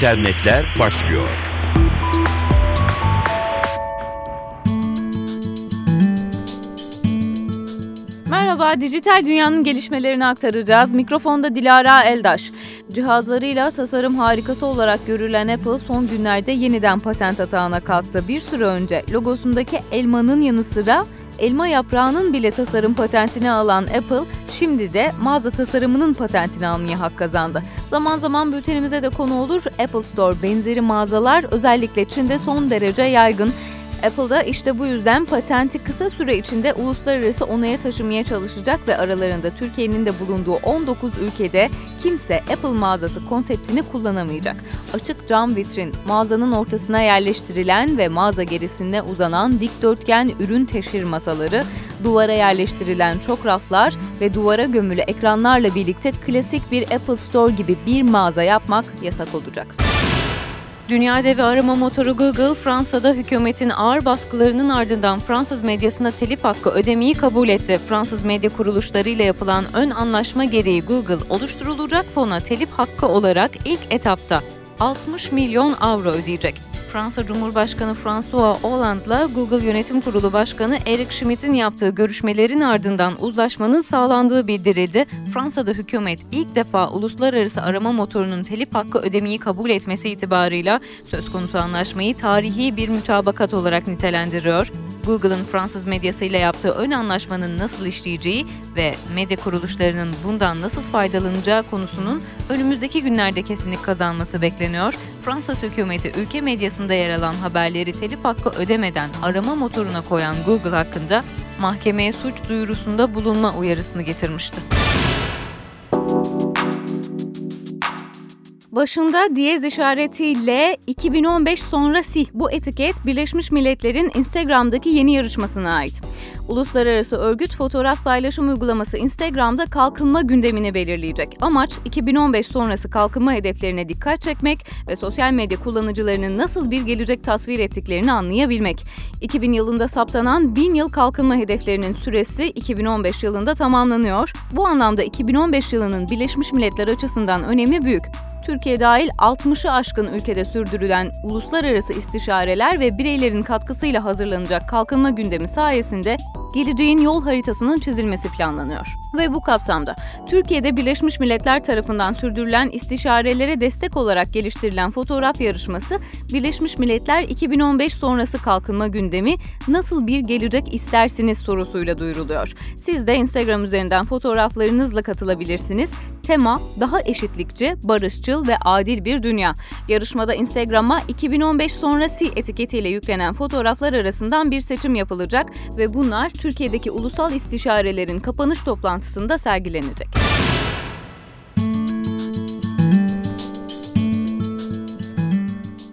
internetler başlıyor. Merhaba, dijital dünyanın gelişmelerini aktaracağız. Mikrofonda Dilara Eldaş. Cihazlarıyla tasarım harikası olarak görülen Apple son günlerde yeniden patent atağına kalktı. Bir süre önce logosundaki elmanın yanı sıra elma yaprağının bile tasarım patentini alan Apple, şimdi de mağaza tasarımının patentini almaya hak kazandı. Zaman zaman bültenimize de konu olur, Apple Store benzeri mağazalar özellikle Çin'de son derece yaygın. Apple'da işte bu yüzden patenti kısa süre içinde uluslararası onaya taşımaya çalışacak ve aralarında Türkiye'nin de bulunduğu 19 ülkede kimse Apple mağazası konseptini kullanamayacak. Açık cam vitrin, mağazanın ortasına yerleştirilen ve mağaza gerisinde uzanan dikdörtgen ürün teşhir masaları, duvara yerleştirilen çok raflar ve duvara gömülü ekranlarla birlikte klasik bir Apple Store gibi bir mağaza yapmak yasak olacak. Dünya devi arama motoru Google, Fransa'da hükümetin ağır baskılarının ardından Fransız medyasına telif hakkı ödemeyi kabul etti. Fransız medya kuruluşlarıyla yapılan ön anlaşma gereği Google, oluşturulacak fona telif hakkı olarak ilk etapta 60 milyon avro ödeyecek. Fransa Cumhurbaşkanı François Hollande'la Google Yönetim Kurulu Başkanı Eric Schmidt'in yaptığı görüşmelerin ardından uzlaşmanın sağlandığı bildirildi. Fransa'da hükümet ilk defa uluslararası arama motorunun telif hakkı ödemeyi kabul etmesi itibarıyla söz konusu anlaşmayı tarihi bir mütabakat olarak nitelendiriyor. Google'ın Fransız medyasıyla yaptığı ön anlaşmanın nasıl işleyeceği ve medya kuruluşlarının bundan nasıl faydalanacağı konusunun önümüzdeki günlerde kesinlik kazanması bekleniyor. Fransız hükümeti ülke medyasında yer alan haberleri telif hakkı ödemeden arama motoruna koyan Google hakkında mahkemeye suç duyurusunda bulunma uyarısını getirmişti. Başında diyez işaretiyle 2015 sonrası bu etiket Birleşmiş Milletler'in Instagram'daki yeni yarışmasına ait. Uluslararası örgüt fotoğraf paylaşım uygulaması Instagram'da kalkınma gündemini belirleyecek. Amaç 2015 sonrası kalkınma hedeflerine dikkat çekmek ve sosyal medya kullanıcılarının nasıl bir gelecek tasvir ettiklerini anlayabilmek. 2000 yılında saptanan 1000 yıl kalkınma hedeflerinin süresi 2015 yılında tamamlanıyor. Bu anlamda 2015 yılının Birleşmiş Milletler açısından önemi büyük. Türkiye dahil 60'ı aşkın ülkede sürdürülen uluslararası istişareler ve bireylerin katkısıyla hazırlanacak kalkınma gündemi sayesinde geleceğin yol haritasının çizilmesi planlanıyor. Ve bu kapsamda Türkiye'de Birleşmiş Milletler tarafından sürdürülen istişarelere destek olarak geliştirilen fotoğraf yarışması Birleşmiş Milletler 2015 sonrası kalkınma gündemi nasıl bir gelecek istersiniz sorusuyla duyuruluyor. Siz de Instagram üzerinden fotoğraflarınızla katılabilirsiniz. Tema daha eşitlikçi, barışçıl ve adil bir dünya. Yarışmada Instagram'a 2015 sonrası etiketiyle yüklenen fotoğraflar arasından bir seçim yapılacak ve bunlar Türkiye'deki ulusal istişarelerin kapanış toplantısında sergilenecek.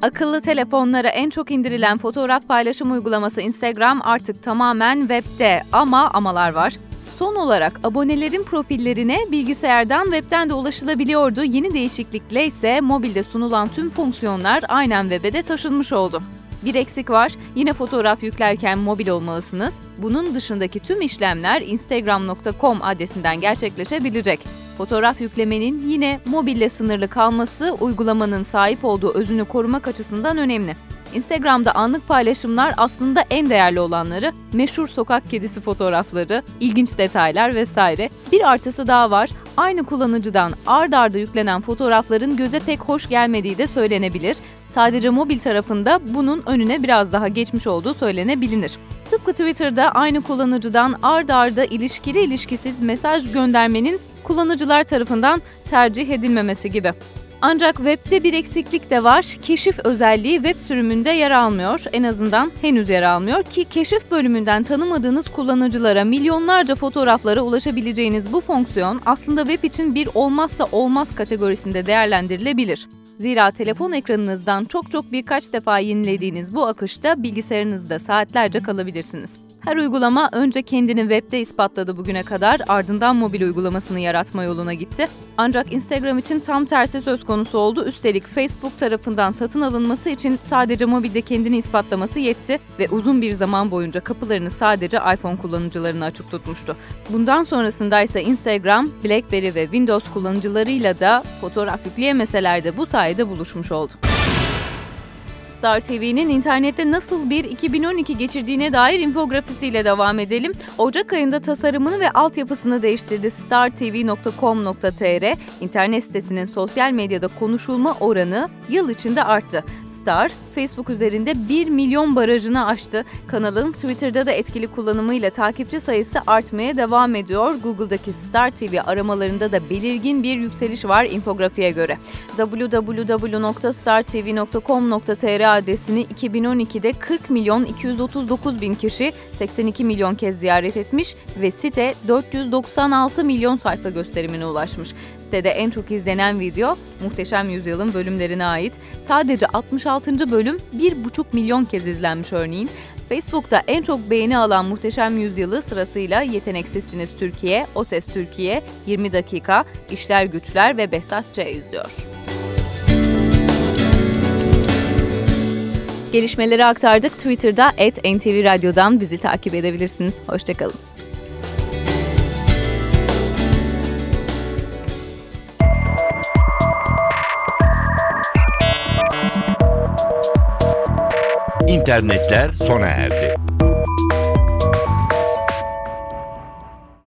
Akıllı telefonlara en çok indirilen fotoğraf paylaşım uygulaması Instagram artık tamamen webde ama amalar var. Son olarak abonelerin profillerine bilgisayardan webten de ulaşılabiliyordu. Yeni değişiklikle ise mobilde sunulan tüm fonksiyonlar aynen web'e de taşınmış oldu. Bir eksik var. Yine fotoğraf yüklerken mobil olmalısınız. Bunun dışındaki tüm işlemler instagram.com adresinden gerçekleşebilecek. Fotoğraf yüklemenin yine mobille sınırlı kalması uygulamanın sahip olduğu özünü korumak açısından önemli. Instagram'da anlık paylaşımlar aslında en değerli olanları, meşhur sokak kedisi fotoğrafları, ilginç detaylar vesaire. Bir artısı daha var. Aynı kullanıcıdan ard arda yüklenen fotoğrafların göze pek hoş gelmediği de söylenebilir. Sadece mobil tarafında bunun önüne biraz daha geçmiş olduğu söylenebilir. Tıpkı Twitter'da aynı kullanıcıdan ard arda ilişkili ilişkisiz mesaj göndermenin kullanıcılar tarafından tercih edilmemesi gibi. Ancak webde bir eksiklik de var. Keşif özelliği web sürümünde yer almıyor. En azından henüz yer almıyor ki keşif bölümünden tanımadığınız kullanıcılara milyonlarca fotoğraflara ulaşabileceğiniz bu fonksiyon aslında web için bir olmazsa olmaz kategorisinde değerlendirilebilir. Zira telefon ekranınızdan çok çok birkaç defa yenilediğiniz bu akışta bilgisayarınızda saatlerce kalabilirsiniz. Her uygulama önce kendini webde ispatladı bugüne kadar ardından mobil uygulamasını yaratma yoluna gitti. Ancak Instagram için tam tersi söz konusu oldu. Üstelik Facebook tarafından satın alınması için sadece mobilde kendini ispatlaması yetti ve uzun bir zaman boyunca kapılarını sadece iPhone kullanıcılarına açık tutmuştu. Bundan sonrasında ise Instagram, BlackBerry ve Windows kullanıcılarıyla da fotoğraf yükleyemeseler de bu sayede buluşmuş oldu. Star TV'nin internette nasıl bir 2012 geçirdiğine dair infografisiyle devam edelim. Ocak ayında tasarımını ve altyapısını değiştirdi. startv.com.tr internet sitesinin sosyal medyada konuşulma oranı yıl içinde arttı. Star, Facebook üzerinde 1 milyon barajını aştı. Kanalın Twitter'da da etkili kullanımıyla takipçi sayısı artmaya devam ediyor. Google'daki Star TV aramalarında da belirgin bir yükseliş var infografiye göre. www.startv.com.tr adresini 2012'de 40 milyon 239 bin kişi 82 milyon kez ziyaret etmiş ve site 496 milyon sayfa gösterimine ulaşmış. Sitede en çok izlenen video Muhteşem Yüzyıl'ın bölümlerine ait. Sadece 66. bölüm 1,5 milyon kez izlenmiş örneğin. Facebook'ta en çok beğeni alan Muhteşem Yüzyılı sırasıyla Yeteneksizsiniz Türkiye, O Ses Türkiye, 20 dakika, İşler Güçler ve Besat izliyor. Gelişmeleri aktardık. Twitter'da @ntv Radyo'dan bizi takip edebilirsiniz. Hoşçakalın. İnternetler sona erdi.